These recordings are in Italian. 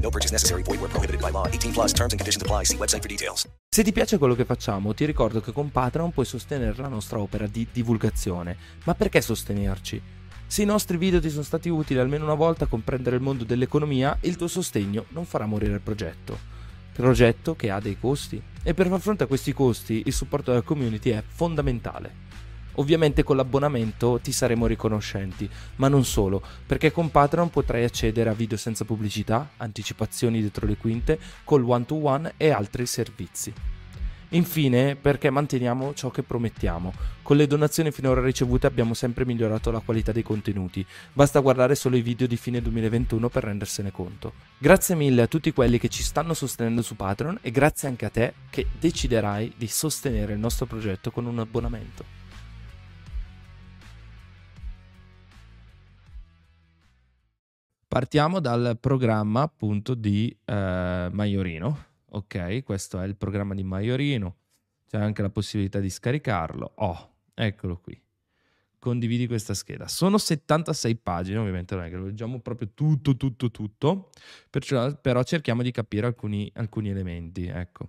No purchase necessary. Void where prohibited by law. 18 plus terms and conditions apply. See website for details. Se ti piace quello che facciamo, ti ricordo che con Patreon puoi sostenere la nostra opera di divulgazione. Ma perché sostenerci? Se i nostri video ti sono stati utili almeno una volta a comprendere il mondo dell'economia, il tuo sostegno non farà morire il progetto. Progetto che ha dei costi. E per far fronte a questi costi, il supporto della community è fondamentale. Ovviamente con l'abbonamento ti saremo riconoscenti, ma non solo, perché con Patreon potrai accedere a video senza pubblicità, anticipazioni dietro le quinte, col one-to-one e altri servizi. Infine, perché manteniamo ciò che promettiamo. Con le donazioni finora ricevute abbiamo sempre migliorato la qualità dei contenuti. Basta guardare solo i video di fine 2021 per rendersene conto. Grazie mille a tutti quelli che ci stanno sostenendo su Patreon e grazie anche a te che deciderai di sostenere il nostro progetto con un abbonamento. Partiamo dal programma appunto di eh, Maiorino. Ok, questo è il programma di Maiorino. C'è anche la possibilità di scaricarlo. Oh, eccolo qui. Condividi questa scheda. Sono 76 pagine, ovviamente non è che lo leggiamo proprio tutto, tutto, tutto, perciò, però cerchiamo di capire alcuni, alcuni elementi. Ecco.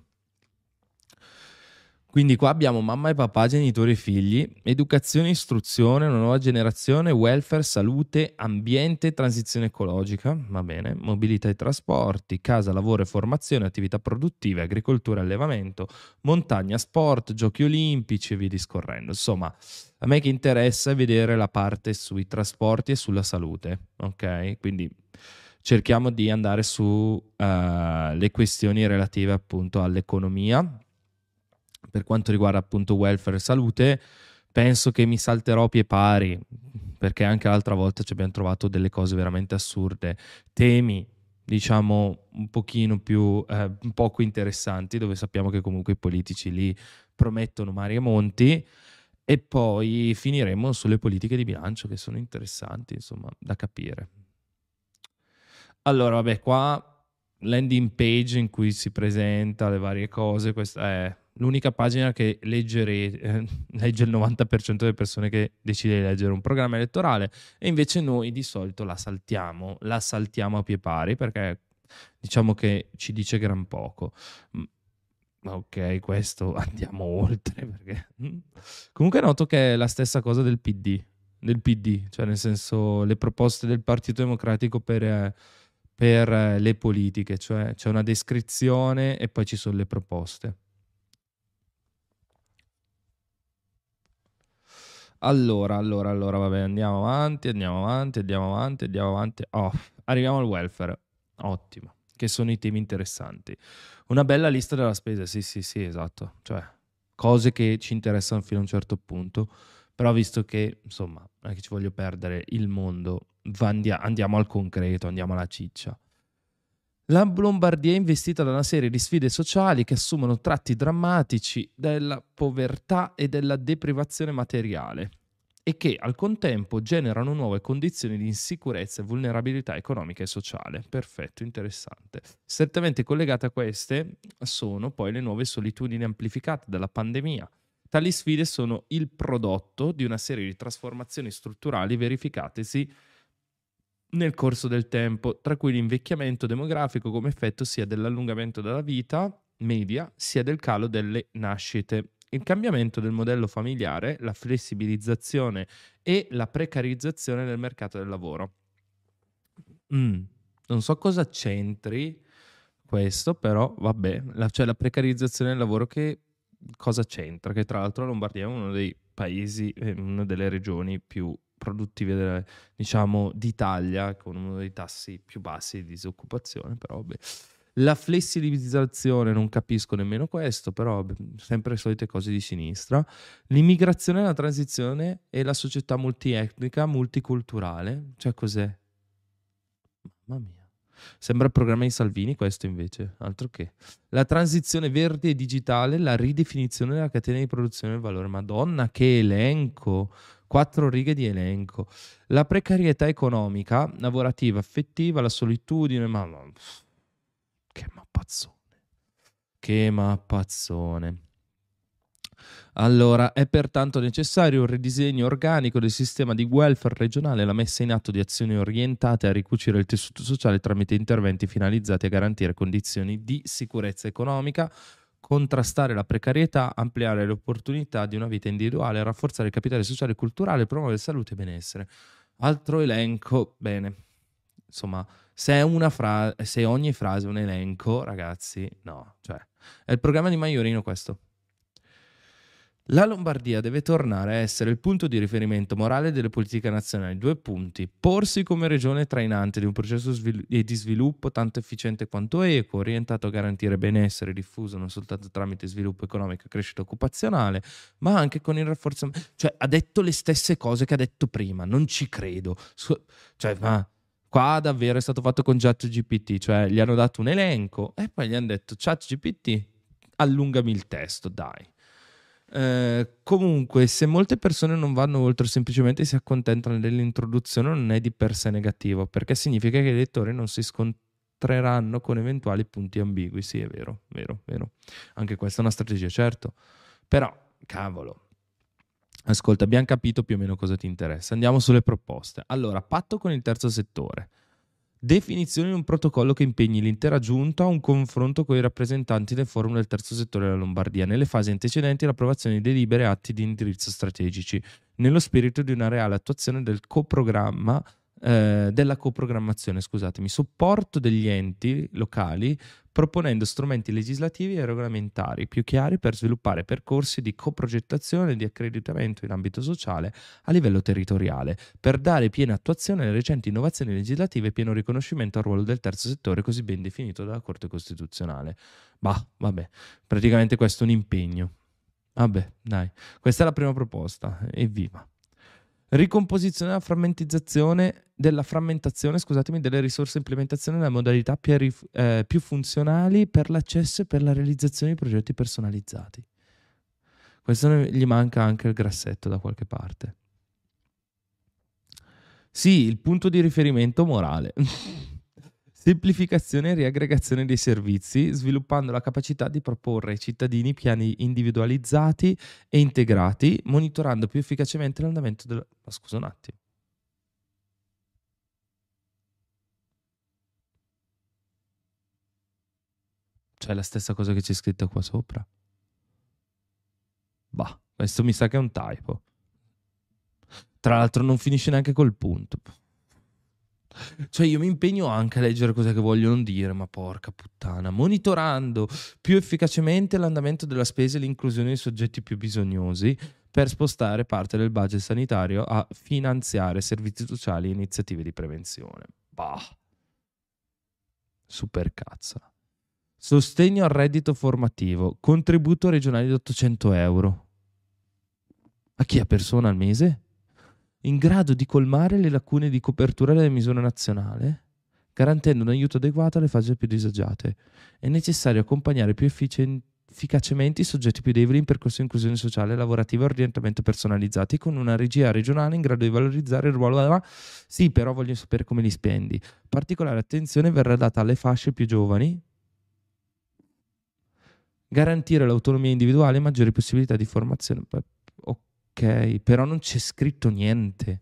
Quindi qua abbiamo mamma e papà, genitori e figli, educazione istruzione, una nuova generazione, welfare, salute, ambiente, transizione ecologica, va bene, mobilità e trasporti, casa, lavoro e formazione, attività produttive, agricoltura e allevamento, montagna, sport, giochi olimpici e via discorrendo. Insomma, a me che interessa vedere la parte sui trasporti e sulla salute, ok? Quindi cerchiamo di andare su uh, le questioni relative appunto all'economia per quanto riguarda appunto welfare e salute, penso che mi salterò pie pari, perché anche l'altra volta ci abbiamo trovato delle cose veramente assurde, temi diciamo un pochino più eh, poco interessanti, dove sappiamo che comunque i politici lì promettono mari e monti, e poi finiremo sulle politiche di bilancio che sono interessanti, insomma, da capire. Allora, vabbè, qua landing page in cui si presenta le varie cose, questa è l'unica pagina che leggere, eh, legge il 90% delle persone che decide di leggere un programma elettorale e invece noi di solito la saltiamo, la saltiamo a pie pari perché diciamo che ci dice gran poco. Mm, ok, questo andiamo oltre perché... Mm. Comunque noto che è la stessa cosa del PD, del PD, cioè nel senso le proposte del Partito Democratico per... per le politiche, cioè c'è una descrizione e poi ci sono le proposte. Allora, allora, allora, vabbè, andiamo avanti, andiamo avanti, andiamo avanti, andiamo avanti. Oh, arriviamo al welfare. Ottimo. Che sono i temi interessanti. Una bella lista della spesa, sì, sì, sì, esatto. Cioè, cose che ci interessano fino a un certo punto. Però visto che, insomma, non è che ci voglio perdere il mondo, andiamo al concreto, andiamo alla ciccia. La Lombardia è investita da una serie di sfide sociali che assumono tratti drammatici della povertà e della deprivazione materiale e che al contempo generano nuove condizioni di insicurezza e vulnerabilità economica e sociale. Perfetto, interessante. Strettamente collegate a queste sono poi le nuove solitudini amplificate dalla pandemia. Tali sfide sono il prodotto di una serie di trasformazioni strutturali verificatesi nel corso del tempo, tra cui l'invecchiamento demografico come effetto sia dell'allungamento della vita media sia del calo delle nascite. Il cambiamento del modello familiare, la flessibilizzazione e la precarizzazione del mercato del lavoro. Mm, non so cosa c'entri questo, però vabbè, la, cioè la precarizzazione del lavoro che cosa c'entra? Che tra l'altro la Lombardia è uno dei paesi, eh, una delle regioni più produttive diciamo d'Italia con uno dei tassi più bassi di disoccupazione, però vabbè. La flessibilizzazione non capisco nemmeno questo, però sempre le solite cose di sinistra. L'immigrazione, la transizione e la società multietnica, multiculturale, cioè cos'è? Mamma mia. Sembra il programma di Salvini questo invece, altro che. La transizione verde e digitale, la ridefinizione della catena di produzione del valore. Madonna, che elenco! Quattro righe di elenco. La precarietà economica, lavorativa, affettiva, la solitudine, ma... Che mappazzone. Che mappazzone. Allora, è pertanto necessario un ridisegno organico del sistema di welfare regionale e la messa in atto di azioni orientate a ricucire il tessuto sociale tramite interventi finalizzati a garantire condizioni di sicurezza economica, contrastare la precarietà, ampliare le opportunità di una vita individuale, rafforzare il capitale sociale e culturale, promuovere salute e benessere. Altro elenco, bene, insomma, se, fra- se ogni frase è un elenco, ragazzi, no, cioè, è il programma di Maiorino questo. La Lombardia deve tornare a essere il punto di riferimento morale delle politiche nazionali. Due punti. Porsi come regione trainante di un processo di sviluppo tanto efficiente quanto equo, orientato a garantire benessere diffuso non soltanto tramite sviluppo economico e crescita occupazionale, ma anche con il rafforzamento. Cioè, ha detto le stesse cose che ha detto prima. Non ci credo. Cioè, ma qua davvero è stato fatto con ChatGPT. Cioè, gli hanno dato un elenco e poi gli hanno detto ChatGPT, allungami il testo, dai. Eh, comunque, se molte persone non vanno oltre semplicemente si accontentano dell'introduzione, non è di per sé negativo, perché significa che i lettori non si scontreranno con eventuali punti ambigui. Sì, è vero, vero, vero. Anche questa è una strategia, certo. Però, cavolo. Ascolta, abbiamo capito più o meno cosa ti interessa. Andiamo sulle proposte. Allora, patto con il terzo settore. Definizione di un protocollo che impegni l'intera giunta a un confronto con i rappresentanti del forum del terzo settore della Lombardia. Nelle fasi antecedenti all'approvazione di delibere e atti di indirizzo strategici, nello spirito di una reale attuazione del coprogramma eh, della coprogrammazione, scusatemi, supporto degli enti locali proponendo strumenti legislativi e regolamentari più chiari per sviluppare percorsi di coprogettazione e di accreditamento in ambito sociale a livello territoriale, per dare piena attuazione alle recenti innovazioni legislative e pieno riconoscimento al ruolo del terzo settore così ben definito dalla Corte Costituzionale. Bah, vabbè, praticamente questo è un impegno. Vabbè, dai, questa è la prima proposta, evviva. Ricomposizione della frammentizzazione della frammentazione, scusatemi, delle risorse implementazione nelle modalità più, eh, più funzionali per l'accesso e per la realizzazione di progetti personalizzati. Questo gli manca anche il grassetto da qualche parte. Sì, il punto di riferimento morale. Semplificazione e riaggregazione dei servizi, sviluppando la capacità di proporre ai cittadini piani individualizzati e integrati, monitorando più efficacemente l'andamento del... Ma scusa un attimo. Cioè la stessa cosa che c'è scritto qua sopra. Bah, questo mi sa che è un typo. Tra l'altro non finisce neanche col punto. Cioè io mi impegno anche a leggere cose che vogliono dire, ma porca puttana, monitorando più efficacemente l'andamento della spesa e l'inclusione dei soggetti più bisognosi per spostare parte del budget sanitario a finanziare servizi sociali e iniziative di prevenzione. Bah. Super cazza. Sostegno al reddito formativo, contributo regionale di 800 euro. A chi a persona al mese? In grado di colmare le lacune di copertura delle misure nazionali, garantendo un aiuto adeguato alle fasce più disagiate. È necessario accompagnare più efficien- efficacemente i soggetti più deboli in percorso di inclusione sociale, lavorativa e orientamento personalizzati con una regia regionale in grado di valorizzare il ruolo della... Sì, però voglio sapere come li spendi. Particolare attenzione verrà data alle fasce più giovani, garantire l'autonomia individuale e maggiori possibilità di formazione ok, però non c'è scritto niente.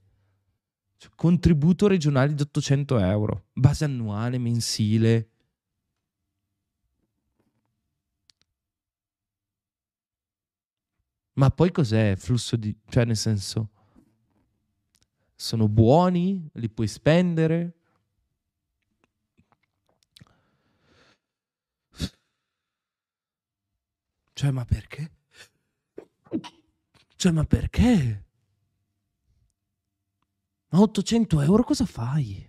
Cioè, contributo regionale di 800 euro, base annuale, mensile. Ma poi cos'è flusso di... cioè nel senso... Sono buoni? Li puoi spendere? Cioè, ma perché? Cioè, ma perché? Ma 800 euro cosa fai?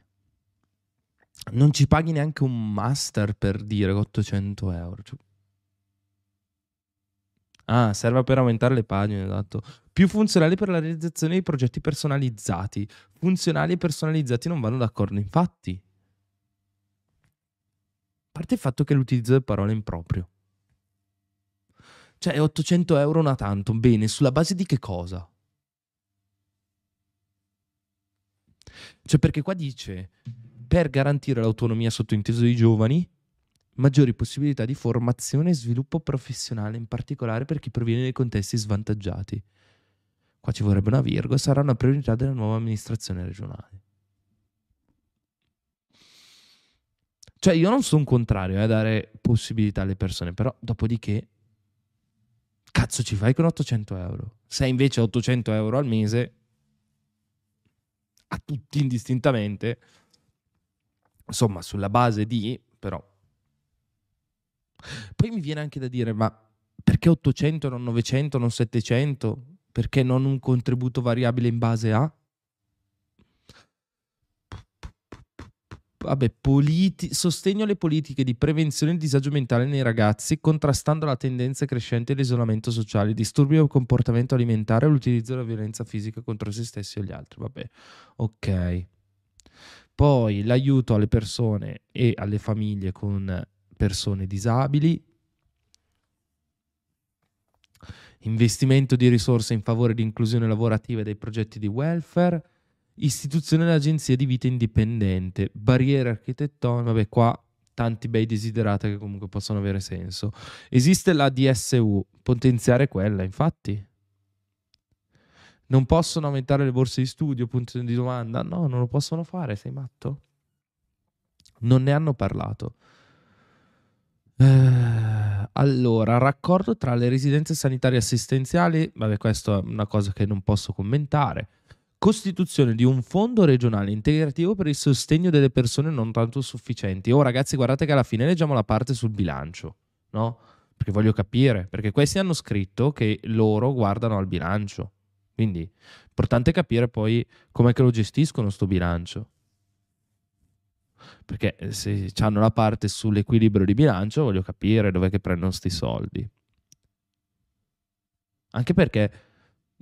Non ci paghi neanche un master per dire 800 euro. Cioè... Ah, serve per aumentare le pagine, esatto. Più funzionali per la realizzazione di progetti personalizzati. Funzionali e personalizzati non vanno d'accordo, infatti. A parte il fatto che l'utilizzo delle parole improprio. Cioè, 800 euro una tanto. Bene, sulla base di che cosa? Cioè, perché qua dice, per garantire l'autonomia sottointeso dei giovani, maggiori possibilità di formazione e sviluppo professionale, in particolare per chi proviene dai contesti svantaggiati. Qua ci vorrebbe una virgola, sarà una priorità della nuova amministrazione regionale. Cioè io non sono contrario a dare possibilità alle persone, però dopodiché cazzo ci fai con 800 euro? Se invece 800 euro al mese a tutti indistintamente, insomma sulla base di, però poi mi viene anche da dire, ma perché 800 non 900 non 700? Perché non un contributo variabile in base a? Vabbè, politi- sostegno alle politiche di prevenzione del disagio mentale nei ragazzi, contrastando la tendenza crescente all'isolamento sociale, disturbi del comportamento alimentare e l'utilizzo della violenza fisica contro se stessi e gli altri. Vabbè, ok. Poi l'aiuto alle persone e alle famiglie con persone disabili, investimento di risorse in favore di inclusione lavorativa e dei progetti di welfare, istituzione dell'agenzia di vita indipendente, barriere architettoniche, vabbè qua tanti bei desiderati che comunque possono avere senso. Esiste la DSU, potenziare quella, infatti. Non possono aumentare le borse di studio, punto di domanda? No, non lo possono fare, sei matto? Non ne hanno parlato. Eh, allora, raccordo tra le residenze sanitarie assistenziali, vabbè, questa è una cosa che non posso commentare. Costituzione di un fondo regionale integrativo per il sostegno delle persone non tanto sufficienti. Oh, ragazzi, guardate che alla fine leggiamo la parte sul bilancio, no? Perché voglio capire, perché questi hanno scritto che loro guardano al bilancio. Quindi, importante capire poi come lo gestiscono sto bilancio perché eh, se hanno la parte sull'equilibrio di bilancio voglio capire dove che prendono questi soldi. Anche perché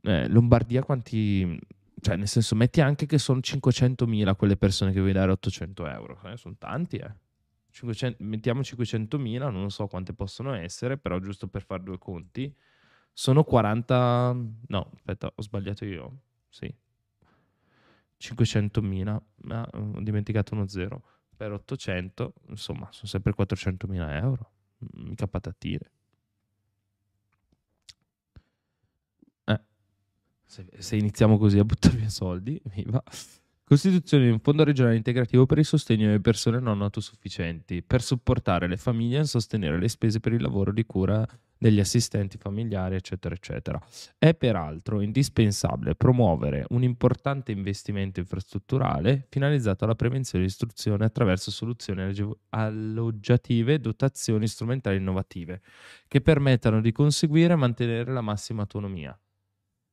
eh, Lombardia quanti... Cioè, nel senso, metti anche che sono 500.000 quelle persone che vuoi dare 800 euro. Eh, sono tanti, eh. 500, mettiamo 500.000, non so quante possono essere, però giusto per fare due conti. Sono 40... No, aspetta, ho sbagliato io. Sì. 500.000. Ah, ho dimenticato uno zero per 800, insomma, sono sempre 400.000 euro, mica patatine. Se, se, iniziamo così a buttare via soldi, viva. Costituzione di un fondo regionale integrativo per il sostegno delle persone non autosufficienti, per supportare le famiglie e sostenere le spese per il lavoro di cura degli assistenti familiari, eccetera, eccetera. È peraltro indispensabile promuovere un importante investimento infrastrutturale finalizzato alla prevenzione e istruzione attraverso soluzioni alloggiative e dotazioni strumentali innovative che permettano di conseguire e mantenere la massima autonomia.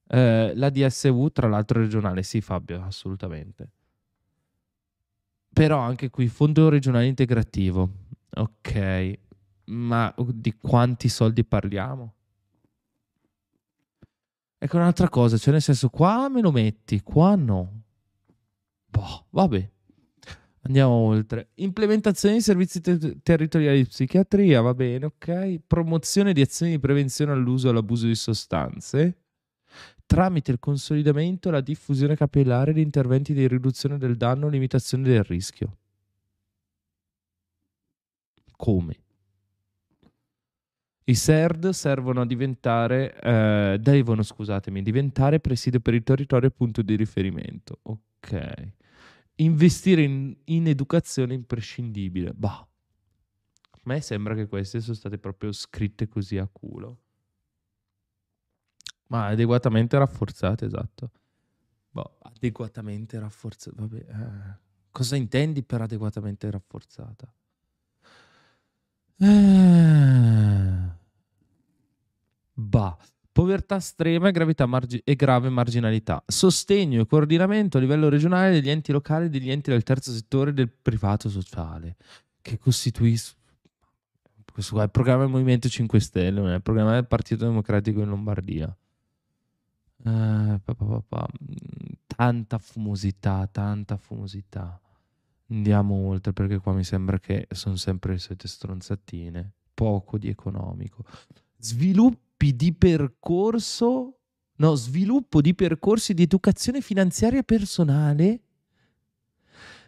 Eh, la DSU, tra l'altro, regionale, sì, Fabio, assolutamente. Però anche qui, fondo regionale integrativo. Ok, ma di quanti soldi parliamo? Ecco un'altra cosa, cioè nel senso qua me lo metti, qua no. Boh, vabbè. Andiamo oltre. Implementazione di servizi ter- territoriali di psichiatria, va bene, ok. Promozione di azioni di prevenzione all'uso e all'abuso di sostanze tramite il consolidamento e la diffusione capillare di interventi di riduzione del danno e limitazione del rischio. Come? I SERD servono a diventare, eh, devono, scusatemi, diventare presidio per il territorio e punto di riferimento. Ok. Investire in, in educazione imprescindibile. Bah. A me sembra che queste sono state proprio scritte così a culo. Ma adeguatamente rafforzate, esatto. Boh, adeguatamente rafforzata. Vabbè, eh. cosa intendi per adeguatamente rafforzata? Eh. Bah. Povertà estrema e, gravità margi- e grave marginalità. Sostegno e coordinamento a livello regionale degli enti locali, degli enti del terzo settore e del privato sociale, che costituiscono questo qua è il programma del Movimento 5 Stelle, non è il programma del Partito Democratico in Lombardia. Eh, pa, pa, pa, tanta fumosità, tanta fumosità. Andiamo oltre perché qua mi sembra che sono sempre le solite stronzatine. Poco di economico. Sviluppi di percorso, no, sviluppo di percorsi di educazione finanziaria personale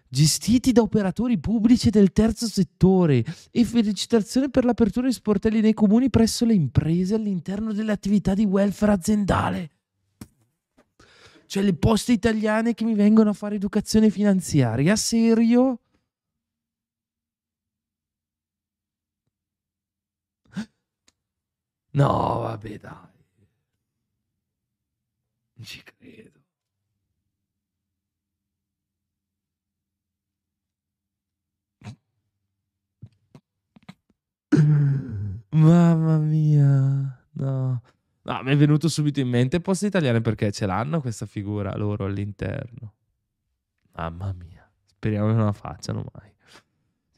gestiti da operatori pubblici del terzo settore e felicitazione per l'apertura di sportelli nei comuni presso le imprese all'interno delle attività di welfare aziendale. Cioè le poste italiane che mi vengono a fare educazione finanziaria, serio? No, vabbè, dai. Non ci credo. Mamma mia, no. No, mi è venuto subito in mente Poste Italiane perché ce l'hanno questa figura loro all'interno. Mamma mia, speriamo che non la facciano mai.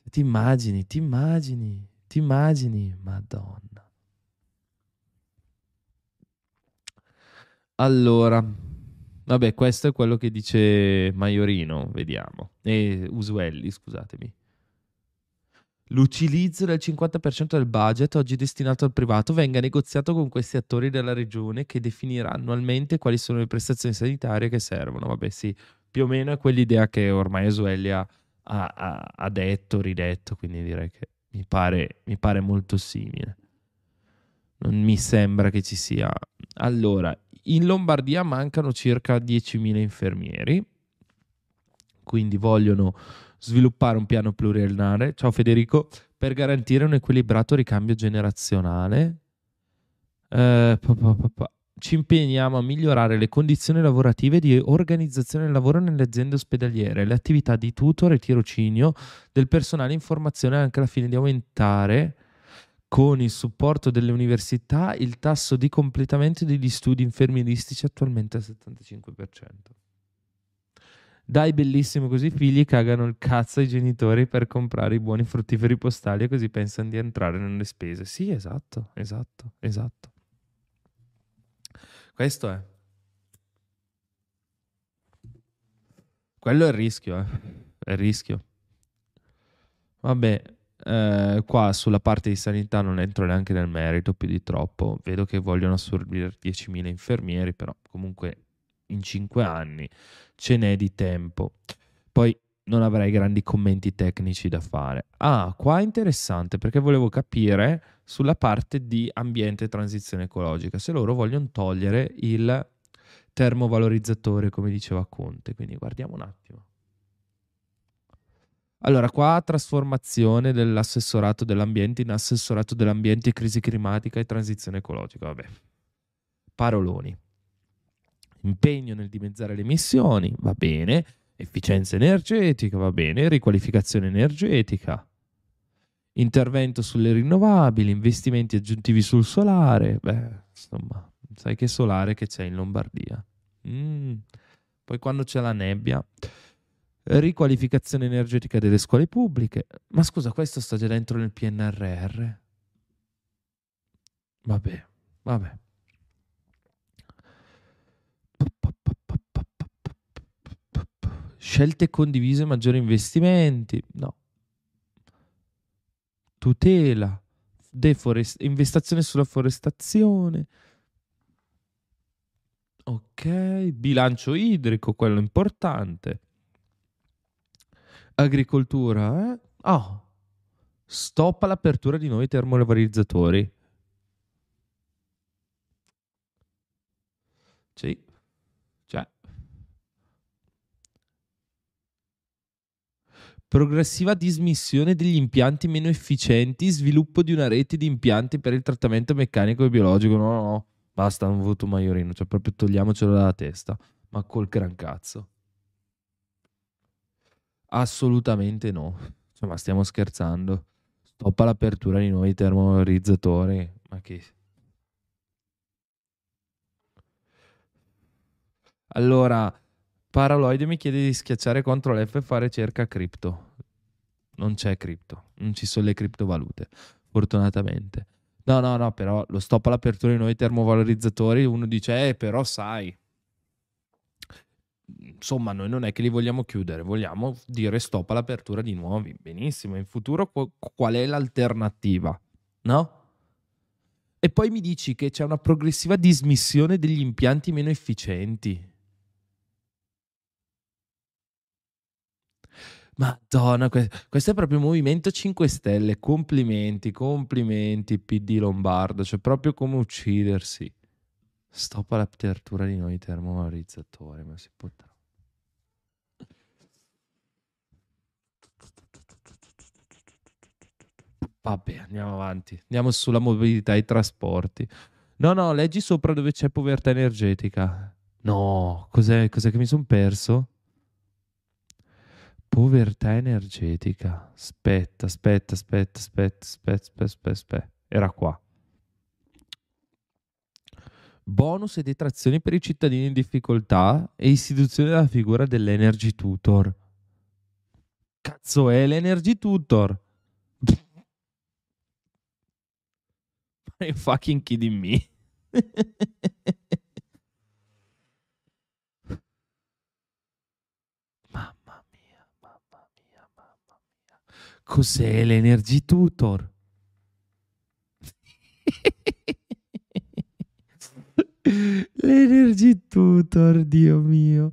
Ti immagini, ti immagini, ti immagini, madonna. Allora, vabbè, questo è quello che dice Maiorino, vediamo. E Usuelli, scusatemi. L'utilizzo del 50% del budget oggi destinato al privato venga negoziato con questi attori della regione che definiranno annualmente quali sono le prestazioni sanitarie che servono. Vabbè, sì, più o meno è quell'idea che ormai Esuelli ha, ha, ha, detto, ridetto, quindi direi che mi pare, mi pare molto simile. Non mi sembra che ci sia. Allora, in Lombardia mancano circa 10.000 infermieri, quindi vogliono sviluppare un piano pluriennale, ciao Federico, per garantire un equilibrato ricambio generazionale. Eh, pa, pa, pa, ci impegniamo a migliorare le condizioni lavorative di organizzazione del lavoro nelle aziende ospedaliere, le attività di tutor e tirocinio del personale in formazione anche alla fine di aumentare con il supporto delle università il tasso di completamento degli studi infermieristici attualmente al 75%. Dai, bellissimo, così i figli cagano il cazzo ai genitori per comprare i buoni fruttiferi postali e così pensano di entrare nelle spese. Sì, esatto, esatto, esatto. Questo è. Quello è il rischio, eh. È il rischio. Vabbè, eh, qua sulla parte di sanità non entro neanche nel merito più di troppo. Vedo che vogliono assorbire 10.000 infermieri, però comunque in 5 anni ce n'è di tempo. Poi non avrei grandi commenti tecnici da fare. Ah, qua è interessante perché volevo capire sulla parte di ambiente e transizione ecologica, se loro vogliono togliere il termovalorizzatore, come diceva Conte. Quindi guardiamo un attimo. Allora, qua trasformazione dell'assessorato dell'ambiente in assessorato dell'ambiente, crisi climatica e transizione ecologica. Vabbè, paroloni impegno nel dimezzare le emissioni, va bene, efficienza energetica, va bene, riqualificazione energetica, intervento sulle rinnovabili, investimenti aggiuntivi sul solare, beh, insomma, sai che solare che c'è in Lombardia. Mm. Poi quando c'è la nebbia, riqualificazione energetica delle scuole pubbliche, ma scusa, questo sta già dentro nel PNRR? Vabbè, vabbè. Scelte condivise, maggiori investimenti. No. Tutela, deforest- investazione sulla forestazione. Ok, bilancio idrico, quello importante. Agricoltura, eh? Oh, stop all'apertura di nuovi termovalorizzatori. Sì. progressiva dismissione degli impianti meno efficienti, sviluppo di una rete di impianti per il trattamento meccanico e biologico. No, no, no, basta, non voto Maiorino, cioè proprio togliamocelo dalla testa, ma col gran cazzo. Assolutamente no, cioè, ma stiamo scherzando. Stoppa l'apertura di nuovi termorizzatori, ma che... Allora, Paraloide mi chiede di schiacciare CTRL F e fare cerca cripto. Non c'è cripto, non ci sono le criptovalute, fortunatamente. No, no, no, però lo stop all'apertura di nuovi termovalorizzatori, uno dice, eh, però sai, insomma, noi non è che li vogliamo chiudere, vogliamo dire stop all'apertura di nuovi. Benissimo, in futuro qual è l'alternativa? No? E poi mi dici che c'è una progressiva dismissione degli impianti meno efficienti. Madonna, questo è proprio Movimento 5 Stelle. Complimenti, complimenti, PD Lombardo. Cioè, proprio come uccidersi. Stop all'apertura di nuovi termovalorizzatori, ma si potrà. Vabbè, andiamo avanti. Andiamo sulla mobilità e i trasporti. No, no, leggi sopra dove c'è povertà energetica. No, cos'è, cos'è che mi sono perso? Povertà energetica. Aspetta, aspetta, aspetta, aspetta, aspetta, aspetta, aspetta, aspetta. Era qua. Bonus e detrazioni per i cittadini in difficoltà e istituzione della figura dell'Energy Tutor. Cazzo è l'Energy Tutor? Are you fucking kidding me? mamma mia, mamma mia, mamma mia. Cos'è l'Energy Tutor? L'Energy Tutor, Dio mio.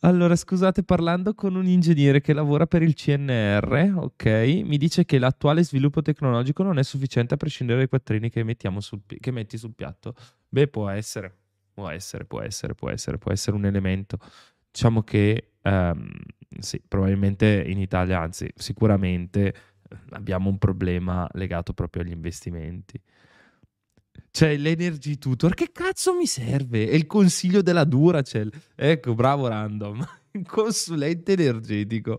Allora, scusate, parlando con un ingegnere che lavora per il CNR, ok, mi dice che l'attuale sviluppo tecnologico non è sufficiente a prescindere dai quattrini che, sul, che metti sul piatto. Beh, può essere, può essere, può essere, può essere, può essere un elemento. Diciamo che, um, sì, probabilmente in Italia, anzi, sicuramente abbiamo un problema legato proprio agli investimenti. C'è l'Energy Tutor. Che cazzo mi serve? È il consiglio della Duracell. Ecco, bravo Random. Consulente energetico.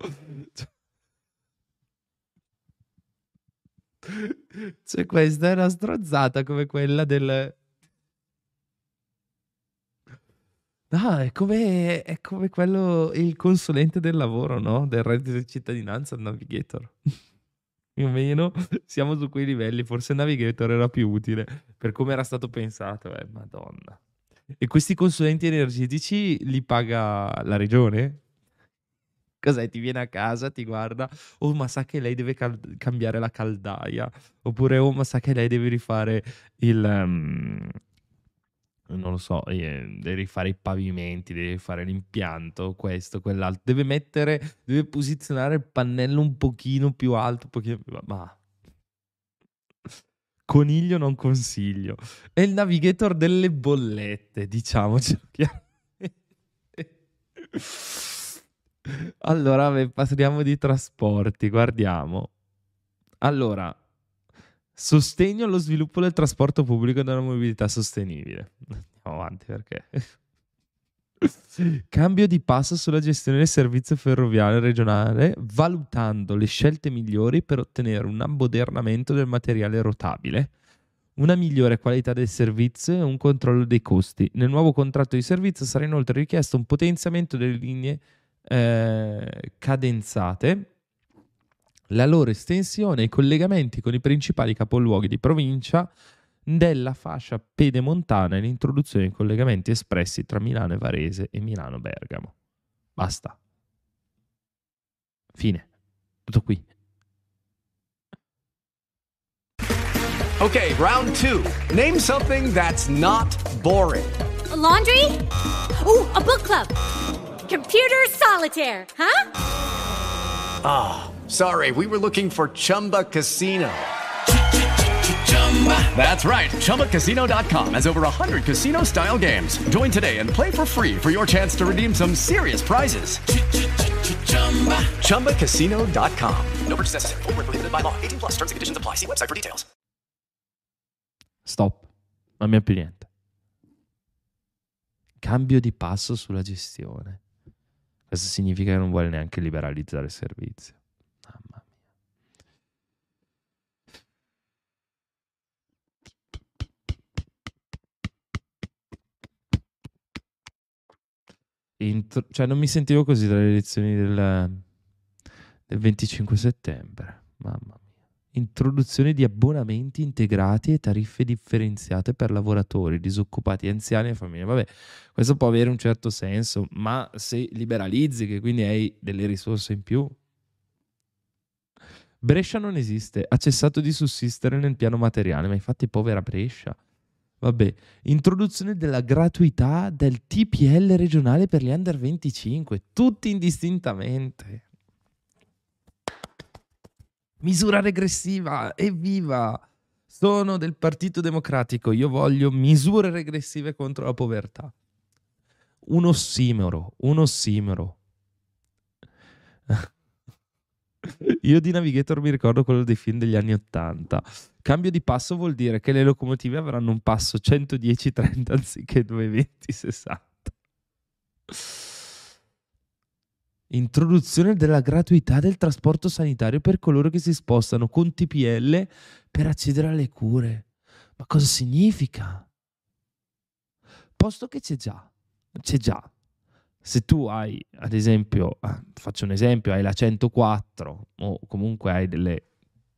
Cioè, questa è una strozzata come quella del... No, è come, è come quello, il consulente del lavoro, no? Del reddito di cittadinanza, il navigator più o meno siamo su quei livelli. Forse Navigator era più utile per come era stato pensato. Eh, madonna. E questi consulenti energetici li paga la regione? Cos'è? Ti viene a casa, ti guarda, oh ma sa che lei deve cal- cambiare la caldaia, oppure oh ma sa che lei deve rifare il, um, non lo so, eh, devi fare i pavimenti, devi fare l'impianto, questo, quell'altro, deve mettere, deve posizionare il pannello un pochino più alto, pochino più... ma... Coniglio non consiglio. È il navigator delle bollette, diciamoci. allora, parliamo di trasporti, guardiamo. Allora, Sostegno allo sviluppo del trasporto pubblico e della mobilità sostenibile. Andiamo avanti perché. Cambio di passo sulla gestione del servizio ferroviario regionale, valutando le scelte migliori per ottenere un ammodernamento del materiale rotabile, una migliore qualità del servizio e un controllo dei costi. Nel nuovo contratto di servizio sarà inoltre richiesto un potenziamento delle linee eh, cadenzate la loro estensione e i collegamenti con i principali capoluoghi di provincia della fascia pedemontana e l'introduzione di collegamenti espressi tra Milano e Varese e Milano-Bergamo. Basta. Fine. Tutto qui. Ok, round 2. Name something that's not boring. A laundry? Oh, a book club. Computer solitaire, huh? Ah. Sorry, we were looking for Chumba Casino. That's right. ChumbaCasino.com has over 100 casino style games. Join today and play for free for your chance to redeem some serious prizes. ChumbaCasino.com. No purchase necessary. Full prohibited by law. 18 plus terms and conditions apply. See website for details. Stop. Non mi ha più niente. Cambio di passo sulla gestione. Questo significa che non vuole neanche liberalizzare il servizio. Intro- cioè non mi sentivo così dalle elezioni del, del 25 settembre. Mamma mia. Introduzione di abbonamenti integrati e tariffe differenziate per lavoratori, disoccupati, anziani e famiglie. Vabbè, questo può avere un certo senso, ma se liberalizzi, che quindi hai delle risorse in più. Brescia non esiste, ha cessato di sussistere nel piano materiale, ma infatti povera Brescia. Vabbè, introduzione della gratuità del TPL regionale per gli under 25, tutti indistintamente. Misura regressiva, evviva! Sono del Partito Democratico, io voglio misure regressive contro la povertà. Un ossimoro, un ossimoro. Io di Navigator mi ricordo quello dei film degli anni Ottanta. Cambio di passo vuol dire che le locomotive avranno un passo 110-30 anziché 220-60. Introduzione della gratuità del trasporto sanitario per coloro che si spostano con TPL per accedere alle cure. Ma cosa significa? Posto che c'è già, c'è già. Se tu hai, ad esempio, ah, faccio un esempio, hai la 104 o comunque hai delle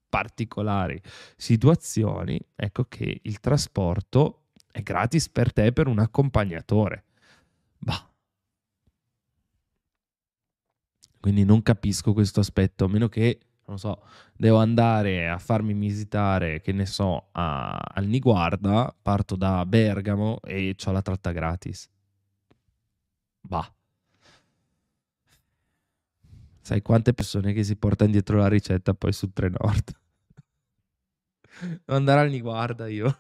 particolari situazioni, ecco che il trasporto è gratis per te per un accompagnatore. Bah. Quindi non capisco questo aspetto, a meno che, non so, devo andare a farmi visitare, che ne so, a, al Niguarda, parto da Bergamo e ho la tratta gratis. Bah. Sai quante persone che si portano dietro la ricetta poi su Trenord? Devo andare al Niguarda io.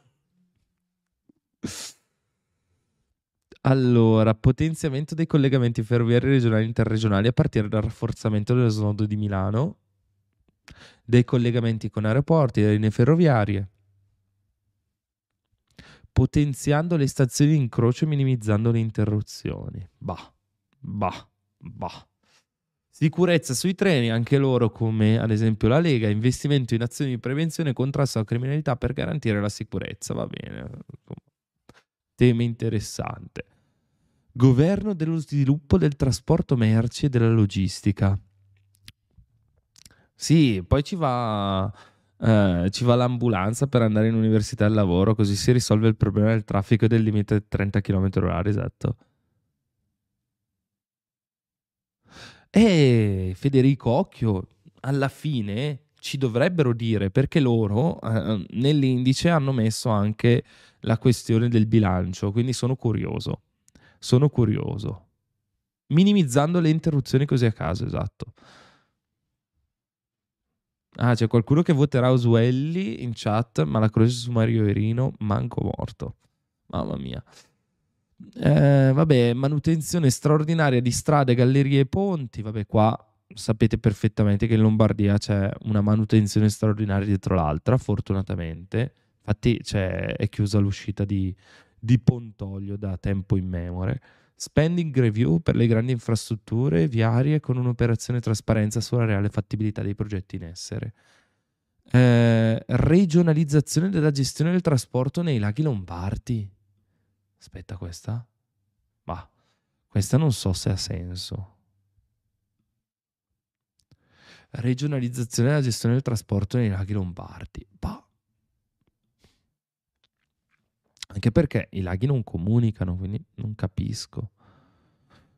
Allora, potenziamento dei collegamenti ferroviari regionali e interregionali a partire dal rafforzamento dello snodo di Milano, dei collegamenti con aeroporti e linee ferroviarie, potenziando le stazioni di incrocio e minimizzando le interruzioni. Bah, bah, bah. Sicurezza sui treni, anche loro come ad esempio la Lega, investimento in azioni di prevenzione e contrasto alla criminalità per garantire la sicurezza, va bene. Tema interessante. Governo dello sviluppo del trasporto merci e della logistica. Sì, poi ci va, eh, ci va l'ambulanza per andare in università al lavoro, così si risolve il problema del traffico e del limite di 30 km/h, esatto. E Federico Occhio, alla fine ci dovrebbero dire perché loro eh, nell'indice hanno messo anche la questione del bilancio, quindi sono curioso. Sono curioso. Minimizzando le interruzioni così a caso, esatto. Ah, c'è qualcuno che voterà Oswelli in chat, ma la croce su Mario Erino, manco morto. Mamma mia. Eh, vabbè, manutenzione straordinaria di strade, gallerie e ponti. Vabbè, qua sapete perfettamente che in Lombardia c'è una manutenzione straordinaria dietro l'altra, fortunatamente. Infatti è chiusa l'uscita di, di Pontoglio da tempo immemore. Spending review per le grandi infrastrutture viarie con un'operazione trasparenza sulla reale fattibilità dei progetti in essere. Eh, regionalizzazione della gestione del trasporto nei laghi lombardi. Aspetta, questa? Ma questa non so se ha senso. Regionalizzazione della gestione del trasporto nei laghi lombardi. Bah. Anche perché i laghi non comunicano, quindi non capisco.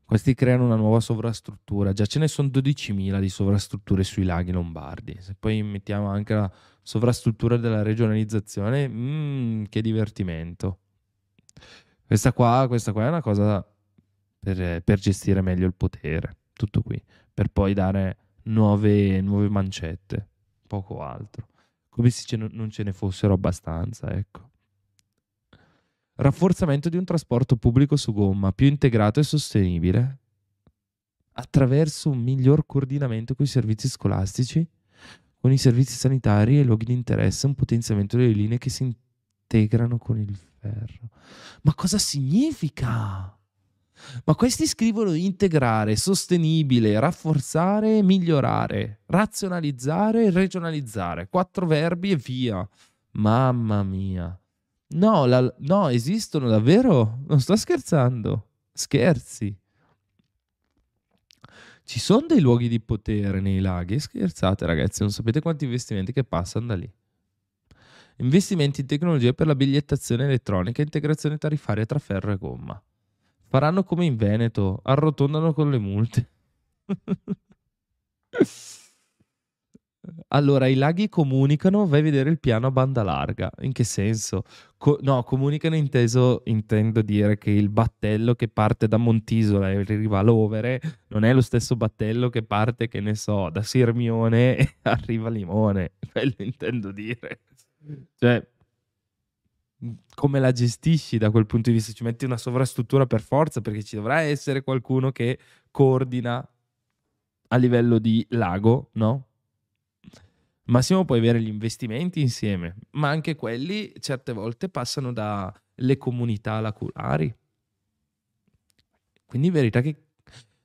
Questi creano una nuova sovrastruttura. Già ce ne sono 12.000 di sovrastrutture sui laghi lombardi. Se poi mettiamo anche la sovrastruttura della regionalizzazione, mm, che divertimento. Questa qua, questa qua è una cosa per, per, gestire meglio il potere, tutto qui, per poi dare nuove, nuove mancette, poco altro, come se non ce ne fossero abbastanza, ecco. Rafforzamento di un trasporto pubblico su gomma più integrato e sostenibile attraverso un miglior coordinamento con i servizi scolastici, con i servizi sanitari e i luoghi di interesse, un potenziamento delle linee che si integrano con il ferro. Ma cosa significa? Ma questi scrivono integrare, sostenibile, rafforzare, migliorare, razionalizzare, regionalizzare. Quattro verbi e via. Mamma mia. No, la, no, esistono davvero? Non sto scherzando. Scherzi. Ci sono dei luoghi di potere nei laghi? Scherzate ragazzi, non sapete quanti investimenti che passano da lì. Investimenti in tecnologia per la bigliettazione elettronica e integrazione tariffaria tra ferro e gomma. Faranno come in Veneto, arrotondano con le multe. Allora, i laghi comunicano, vai a vedere il piano a banda larga. In che senso? Co- no, comunicano inteso, intendo dire che il battello che parte da Montisola e arriva a Lovere non è lo stesso battello che parte, che ne so, da Sirmione e arriva a Limone. Quello intendo dire. Cioè, come la gestisci da quel punto di vista? Ci metti una sovrastruttura per forza perché ci dovrà essere qualcuno che coordina a livello di lago, no? Massimo puoi avere gli investimenti insieme, ma anche quelli certe volte passano dalle comunità laculari. Quindi in verità che,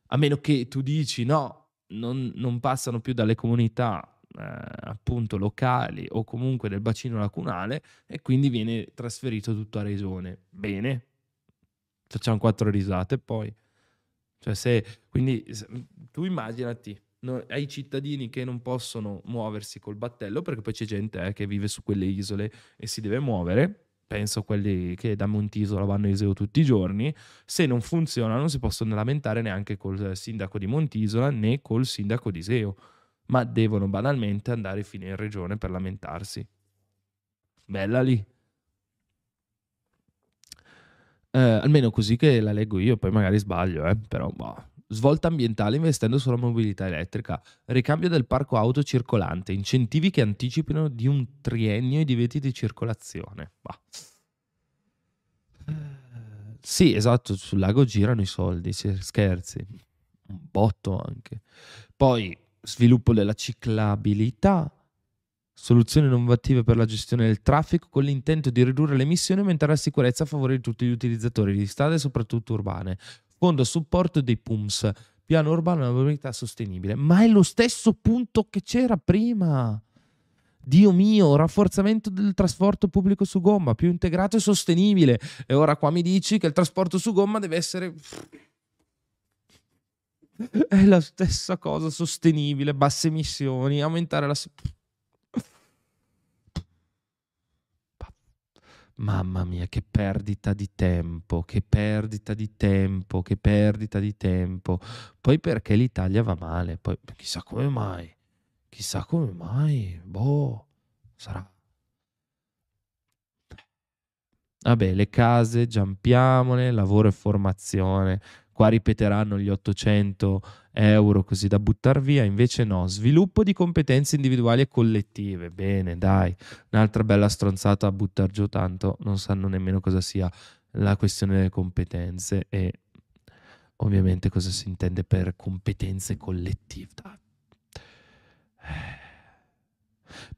a meno che tu dici no, non, non passano più dalle comunità eh, appunto locali o comunque del bacino lacunale e quindi viene trasferito tutto a regione. Bene, facciamo quattro risate poi. Cioè se, quindi tu immaginati no, ai cittadini che non possono muoversi col battello, perché poi c'è gente eh, che vive su quelle isole e si deve muovere. Penso a quelli che da Montisola vanno a Iseo tutti i giorni. Se non funziona, non si possono lamentare neanche col sindaco di Montisola né col sindaco di Iseo, ma devono banalmente andare fino in regione per lamentarsi. Bella lì. Eh, almeno così che la leggo io, poi magari sbaglio, eh, però boh, Svolta ambientale investendo sulla mobilità elettrica, ricambio del parco auto circolante, incentivi che anticipino di un triennio i divieti di circolazione. Bah. Sì, esatto, sul lago girano i soldi, scherzi. Un botto anche. Poi sviluppo della ciclabilità, soluzioni innovative per la gestione del traffico con l'intento di ridurre le emissioni e aumentare la sicurezza a favore di tutti gli utilizzatori di strade, soprattutto urbane a supporto dei PUMS, piano urbano della mobilità sostenibile. Ma è lo stesso punto che c'era prima. Dio mio, rafforzamento del trasporto pubblico su gomma, più integrato e sostenibile. E ora qua mi dici che il trasporto su gomma deve essere... È la stessa cosa, sostenibile, basse emissioni, aumentare la... Mamma mia, che perdita di tempo, che perdita di tempo, che perdita di tempo. Poi perché l'Italia va male, poi chissà come mai, chissà come mai, boh, sarà. Vabbè, le case, giampiamole, lavoro e formazione. Qua ripeteranno gli 800 euro così da buttare via, invece no, sviluppo di competenze individuali e collettive, bene dai, un'altra bella stronzata a buttare giù tanto, non sanno nemmeno cosa sia la questione delle competenze e ovviamente cosa si intende per competenze collettive. Eh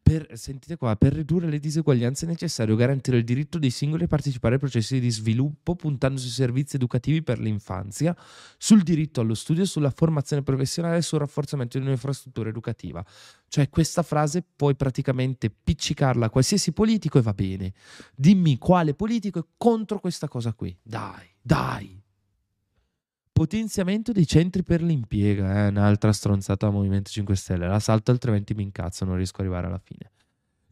per, sentite qua, per ridurre le diseguaglianze è necessario garantire il diritto dei singoli a partecipare ai processi di sviluppo, puntando sui servizi educativi per l'infanzia, sul diritto allo studio, sulla formazione professionale e sul rafforzamento di un'infrastruttura educativa. Cioè questa frase puoi praticamente piccicarla a qualsiasi politico e va bene. Dimmi quale politico è contro questa cosa qui. Dai, dai. Potenziamento dei centri per l'impiego, è eh? un'altra stronzata al Movimento 5 Stelle. La salto altrimenti mi incazzo, non riesco ad arrivare alla fine.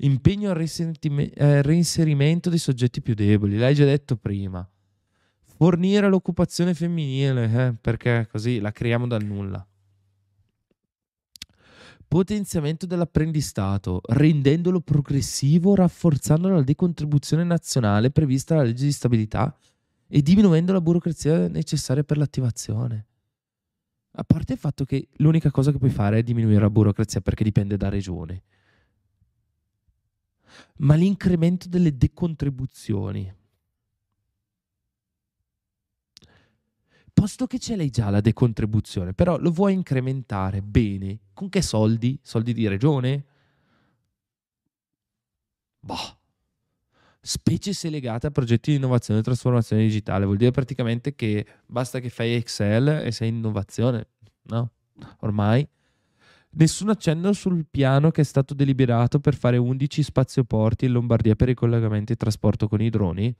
Impegno al eh, reinserimento dei soggetti più deboli, l'hai già detto prima. Fornire l'occupazione femminile, eh? perché così la creiamo dal nulla. Potenziamento dell'apprendistato, rendendolo progressivo, rafforzando la decontribuzione nazionale prevista dalla legge di stabilità e diminuendo la burocrazia necessaria per l'attivazione. A parte il fatto che l'unica cosa che puoi fare è diminuire la burocrazia perché dipende da regione. Ma l'incremento delle decontribuzioni. Posto che ce l'hai già la decontribuzione, però lo vuoi incrementare bene, con che soldi? Soldi di regione? Boh specie se legate a progetti di innovazione e trasformazione digitale. Vuol dire praticamente che basta che fai Excel e sei in innovazione, no? Ormai. Nessun accenno sul piano che è stato deliberato per fare 11 spazioporti in Lombardia per i collegamenti e trasporto con i droni.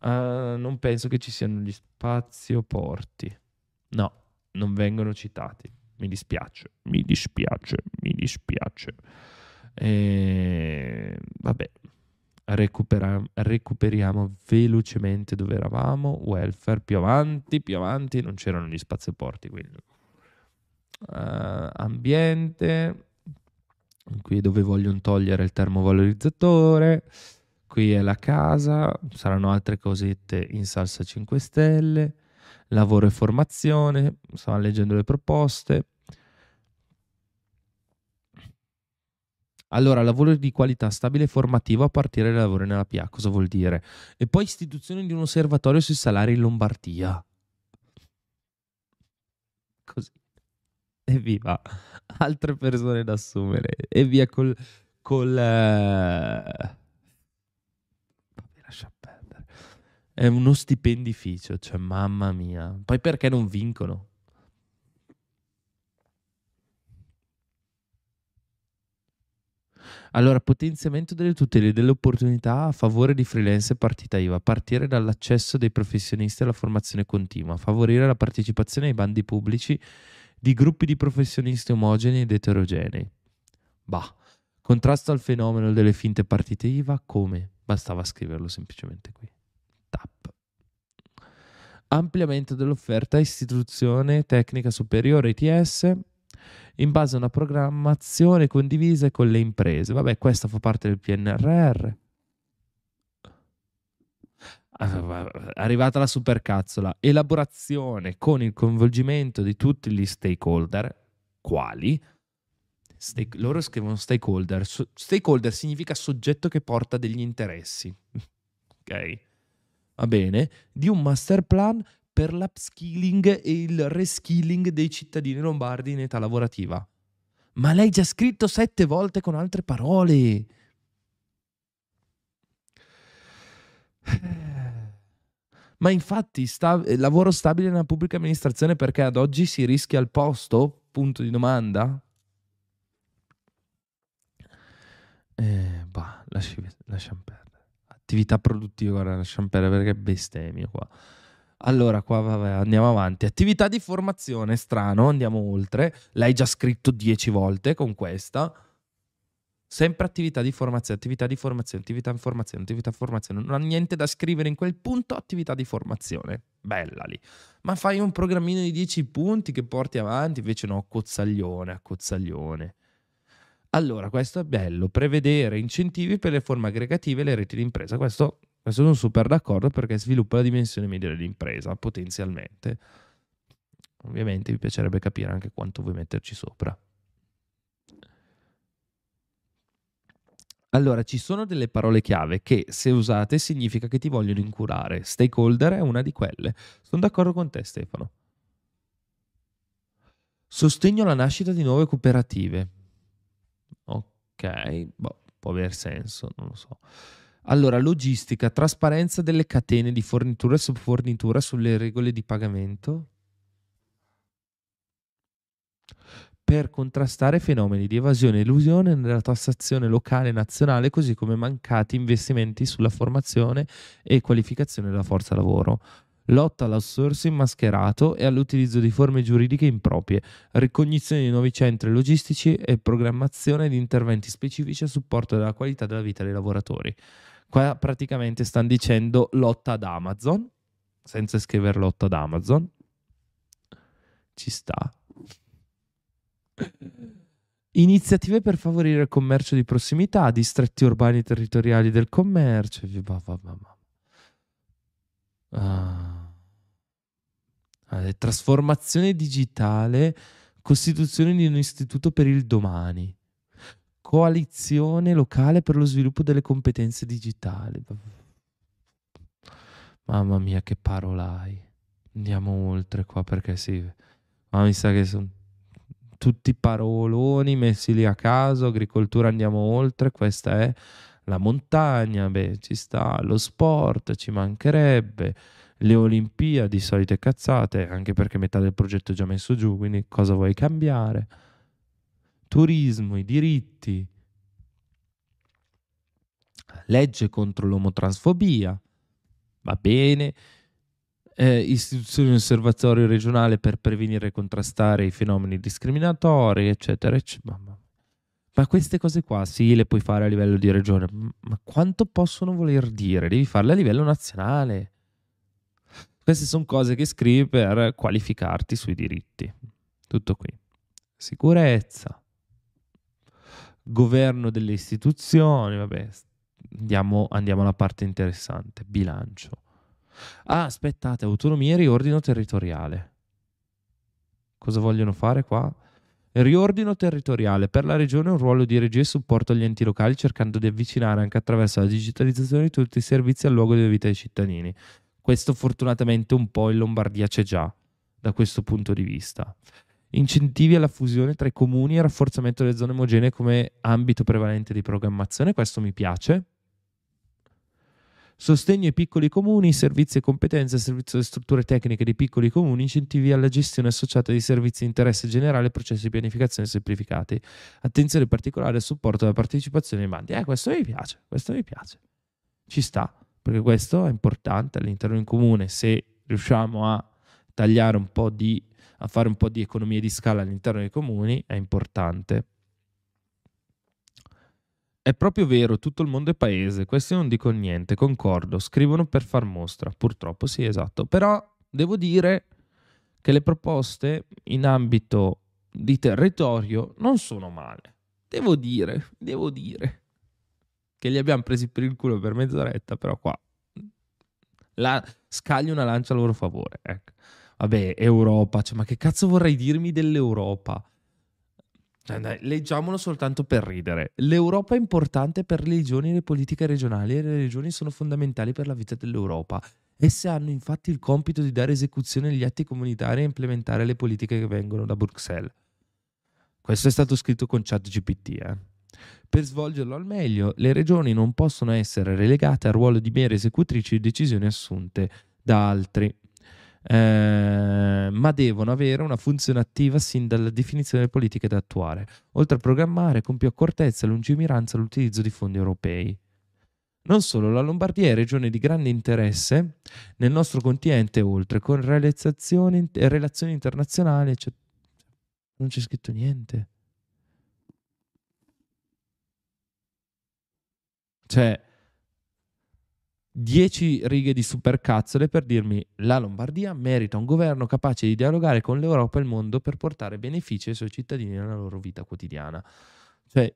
Uh, non penso che ci siano gli spazioporti. No, non vengono citati. mi dispiace, mi dispiace, mi dispiace. E, vabbè, recupera- recuperiamo velocemente dove eravamo, welfare, più avanti, più avanti, non c'erano gli spazioporti, quindi uh, ambiente, qui dove vogliono togliere il termovalorizzatore, qui è la casa, saranno altre cosette in salsa 5 stelle, lavoro e formazione, stavamo leggendo le proposte. Allora, lavoro di qualità stabile e formativo a partire dai lavori nella PA, cosa vuol dire? E poi istituzione di un osservatorio sui salari in Lombardia. Così. Evviva! Altre persone da assumere. E via col... col eh... Vabbè, lascia perdere. È uno stipendificio, cioè mamma mia. Poi perché non vincono? Allora, potenziamento delle tutele e delle opportunità a favore di freelance e partita IVA, partire dall'accesso dei professionisti alla formazione continua, favorire la partecipazione ai bandi pubblici di gruppi di professionisti omogenei ed eterogenei. Bah, contrasto al fenomeno delle finte partite IVA, come? Bastava scriverlo semplicemente qui. Tap. Ampliamento dell'offerta istituzione tecnica superiore ITS in base a una programmazione condivisa con le imprese. Vabbè, questa fa parte del PNRR. Ah, arrivata la supercazzola, elaborazione con il coinvolgimento di tutti gli stakeholder, quali? Stake, loro scrivono stakeholder. Stakeholder significa soggetto che porta degli interessi. ok? Va bene? Di un master plan per l'upskilling e il reskilling dei cittadini lombardi in età lavorativa. Ma l'hai già scritto sette volte con altre parole. Ma infatti sta, lavoro stabile nella pubblica amministrazione perché ad oggi si rischia il posto? Punto di domanda. Eh, bah, lasci, lasciamo perdere. Attività produttiva, guarda, lasciamo perdere perché bestemmio qua. Allora, qua vabbè, andiamo avanti. Attività di formazione, strano, andiamo oltre. L'hai già scritto dieci volte con questa. Sempre attività di formazione, attività di formazione, attività di formazione, attività di formazione. Non ha niente da scrivere in quel punto, attività di formazione. Bella lì. Ma fai un programmino di 10 punti che porti avanti, invece no, cozzaglione, a cozzaglione. Allora, questo è bello, prevedere incentivi per le forme aggregative e le reti di impresa. Questo, questo sono super d'accordo perché sviluppa la dimensione media dell'impresa, potenzialmente. Ovviamente vi piacerebbe capire anche quanto vuoi metterci sopra. Allora, ci sono delle parole chiave che, se usate, significa che ti vogliono incurare. Stakeholder è una di quelle. Sono d'accordo con te, Stefano. Sostegno alla nascita di nuove cooperative. Ok, boh, può aver senso, non lo so. Allora, logistica, trasparenza delle catene di fornitura e subfornitura sulle regole di pagamento. per contrastare fenomeni di evasione e illusione nella tassazione locale e nazionale, così come mancati investimenti sulla formazione e qualificazione della forza lavoro. Lotta all'outsourcing mascherato e all'utilizzo di forme giuridiche improprie, ricognizione di nuovi centri logistici e programmazione di interventi specifici a supporto della qualità della vita dei lavoratori. Qua praticamente stanno dicendo lotta ad Amazon, senza scrivere lotta ad Amazon. Ci sta, Iniziative per favorire il commercio di prossimità, distretti urbani territoriali del commercio. Ah. Ah, trasformazione digitale, costituzione di un istituto per il domani, coalizione locale per lo sviluppo delle competenze digitali. Mamma mia, che parolai. Andiamo oltre qua perché sì. Ma mi sa che sono tutti paroloni messi lì a caso, agricoltura andiamo oltre, questa è la montagna, beh, ci sta, lo sport, ci mancherebbe, le Olimpiadi, solite cazzate, anche perché metà del progetto è già messo giù, quindi cosa vuoi cambiare? Turismo, i diritti, legge contro l'omotransfobia, va bene, eh, istituzioni di osservatorio regionale per prevenire e contrastare i fenomeni discriminatori, eccetera, eccetera. Ma, ma queste cose qua sì, le puoi fare a livello di regione, ma quanto possono voler dire? Devi farle a livello nazionale. Queste sono cose che scrivi per qualificarti sui diritti. Tutto qui. Sicurezza, governo delle istituzioni, vabbè, andiamo, andiamo alla parte interessante, bilancio. Ah, aspettate, autonomia e riordino territoriale. Cosa vogliono fare qua? Riordino territoriale. Per la regione un ruolo di regia e supporto agli enti locali cercando di avvicinare anche attraverso la digitalizzazione di tutti i servizi al luogo della vita dei cittadini. Questo fortunatamente un po' in Lombardia c'è già da questo punto di vista. Incentivi alla fusione tra i comuni e rafforzamento delle zone omogenee come ambito prevalente di programmazione, questo mi piace. Sostegno ai piccoli comuni, servizi e competenze, servizio delle strutture tecniche dei piccoli comuni, incentivi alla gestione associata di servizi di interesse generale e processi di pianificazione semplificati. Attenzione particolare al supporto alla partecipazione ai bandi. Eh, questo mi piace, questo mi piace. Ci sta, perché questo è importante all'interno di un comune. Se riusciamo a tagliare un po' di, a fare un po' di economie di scala all'interno dei comuni, è importante. È proprio vero, tutto il mondo è paese, questi non dicono niente, concordo, scrivono per far mostra, purtroppo sì, esatto. Però devo dire che le proposte in ambito di territorio non sono male. Devo dire, devo dire che li abbiamo presi per il culo per mezz'oretta, però qua la, scaglio una lancia a loro favore. Ecco. Vabbè, Europa, cioè, ma che cazzo vorrei dirmi dell'Europa? Cioè, leggiamolo soltanto per ridere. L'Europa è importante per le regioni e le politiche regionali e le regioni sono fondamentali per la vita dell'Europa. Esse hanno infatti il compito di dare esecuzione agli atti comunitari e implementare le politiche che vengono da Bruxelles. Questo è stato scritto con ChatGPT. Eh. Per svolgerlo al meglio, le regioni non possono essere relegate al ruolo di mere esecutrici di decisioni assunte da altri eh, ma devono avere una funzione attiva sin dalla definizione delle politiche da attuare, oltre a programmare con più accortezza e lungimiranza l'utilizzo di fondi europei. Non solo, la Lombardia è regione di grande interesse nel nostro continente e oltre, con relazioni, relazioni internazionali, cioè, non c'è scritto niente. Cioè, 10 righe di supercazzole per dirmi la Lombardia merita un governo capace di dialogare con l'Europa e il mondo per portare benefici ai suoi cittadini nella loro vita quotidiana. Cioè,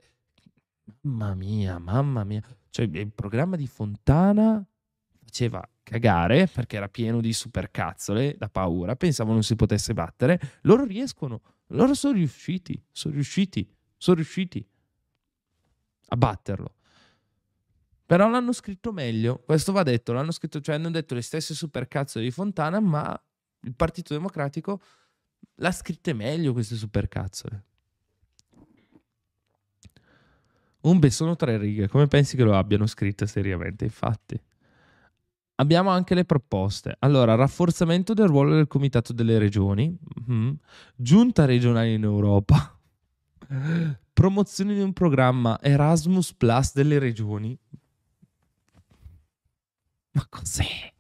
mamma mia, mamma mia. Cioè, il programma di Fontana faceva cagare perché era pieno di supercazzole da paura, pensavo non si potesse battere. Loro riescono, loro sono riusciti, sono riusciti, sono riusciti a batterlo. Però l'hanno scritto meglio, questo va detto, l'hanno scritto, cioè hanno detto le stesse supercazzole di Fontana, ma il Partito Democratico l'ha scritte meglio queste supercazzole. Un beh, sono tre righe, come pensi che lo abbiano scritta seriamente, infatti? Abbiamo anche le proposte. Allora, rafforzamento del ruolo del Comitato delle Regioni, mm-hmm. giunta regionale in Europa, promozione di un programma Erasmus Plus delle regioni, ma cos'è?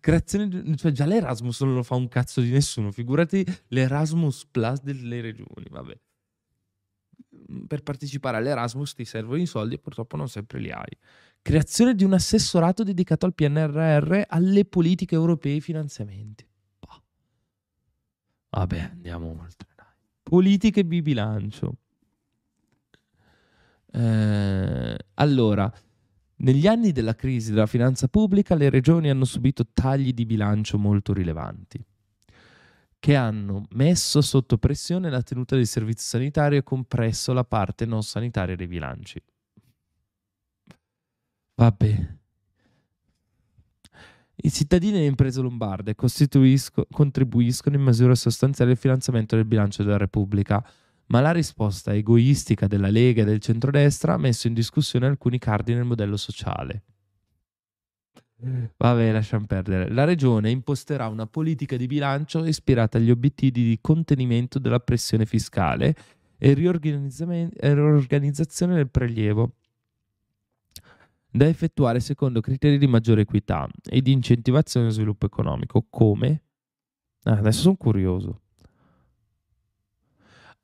Creazione cioè già l'Erasmus non lo fa un cazzo di nessuno, figurati l'Erasmus Plus delle regioni, vabbè. Per partecipare all'Erasmus ti servono i soldi e purtroppo non sempre li hai. Creazione di un assessorato dedicato al PNRR, alle politiche europee e finanziamenti. Bah. Vabbè, andiamo oltre. Politiche di bilancio. Eh, allora, negli anni della crisi della finanza pubblica le regioni hanno subito tagli di bilancio molto rilevanti, che hanno messo sotto pressione la tenuta dei servizi sanitari e compresso la parte non sanitaria dei bilanci. Vabbè. I cittadini e le imprese lombarde contribuiscono in misura sostanziale al finanziamento del bilancio della Repubblica ma la risposta egoistica della Lega e del centrodestra ha messo in discussione alcuni cardini del modello sociale. Vabbè, lasciamo perdere. La Regione imposterà una politica di bilancio ispirata agli obiettivi di contenimento della pressione fiscale e riorganizzazione del prelievo. da effettuare secondo criteri di maggiore equità e di incentivazione dello sviluppo economico. Come? Ah, adesso sono curioso.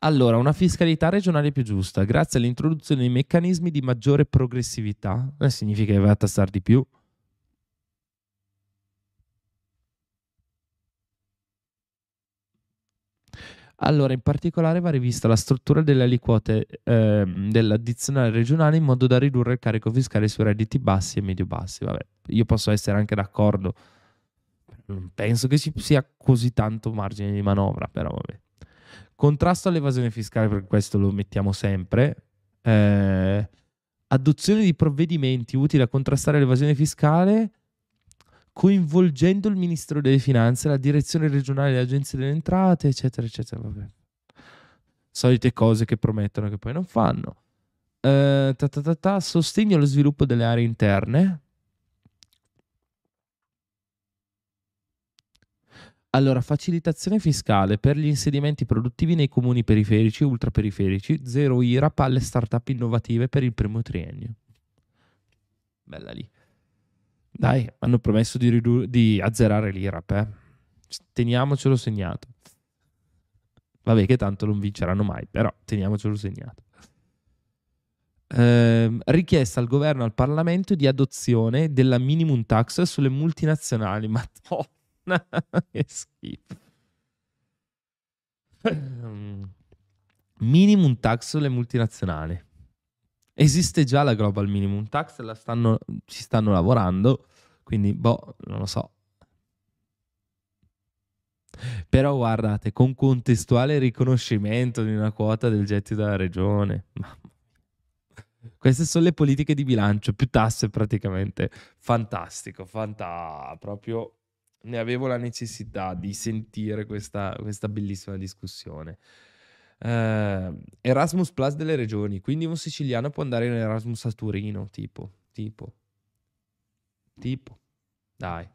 Allora, una fiscalità regionale più giusta, grazie all'introduzione di meccanismi di maggiore progressività, eh, significa che va a tassare di più. Allora, in particolare va rivista la struttura delle aliquote eh, dell'addizionale regionale in modo da ridurre il carico fiscale sui redditi bassi e medio-bassi. Vabbè, io posso essere anche d'accordo. Non penso che ci sia così tanto margine di manovra, però vabbè. Contrasto all'evasione fiscale, per questo lo mettiamo sempre. Eh, adozione di provvedimenti utili a contrastare l'evasione fiscale coinvolgendo il Ministro delle Finanze, la direzione regionale delle agenzie delle entrate, eccetera, eccetera. Vabbè. Solite cose che promettono che poi non fanno. Ta ta ta ta, sostegno allo sviluppo delle aree interne. Allora, facilitazione fiscale per gli insediamenti produttivi nei comuni periferici e ultraperiferici, zero IRAP alle start-up innovative per il primo triennio. Bella lì. Dai, hanno promesso di, ridu- di azzerare l'IRAP, eh. Teniamocelo segnato. Vabbè che tanto non vinceranno mai, però teniamocelo segnato. Eh, richiesta al governo e al Parlamento di adozione della minimum tax sulle multinazionali. Madonna, che schifo. minimum tax sulle multinazionali. Esiste già la Global Minimum Tax, la stanno, ci stanno lavorando, quindi boh, non lo so. Però guardate, con contestuale riconoscimento di una quota del gettito della regione. Queste sono le politiche di bilancio, più tasse praticamente. Fantastico, fanta, proprio ne avevo la necessità di sentire questa, questa bellissima discussione. Uh, Erasmus Plus delle regioni, quindi un siciliano può andare in Erasmus a Turino, tipo, tipo, tipo, dai.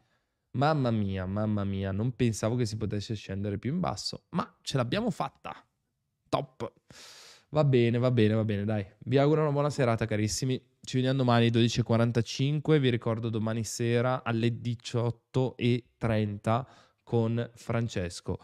Mamma mia, mamma mia, non pensavo che si potesse scendere più in basso, ma ce l'abbiamo fatta. Top. Va bene, va bene, va bene, dai. Vi auguro una buona serata, carissimi. Ci vediamo domani 12.45. Vi ricordo domani sera alle 18.30 con Francesco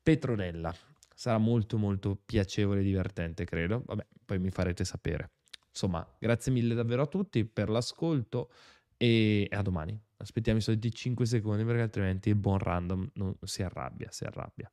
Petronella sarà molto molto piacevole e divertente, credo. Vabbè, poi mi farete sapere. Insomma, grazie mille davvero a tutti per l'ascolto e a domani. Aspettiamo i soliti 5 secondi perché altrimenti il buon random non si arrabbia, si arrabbia.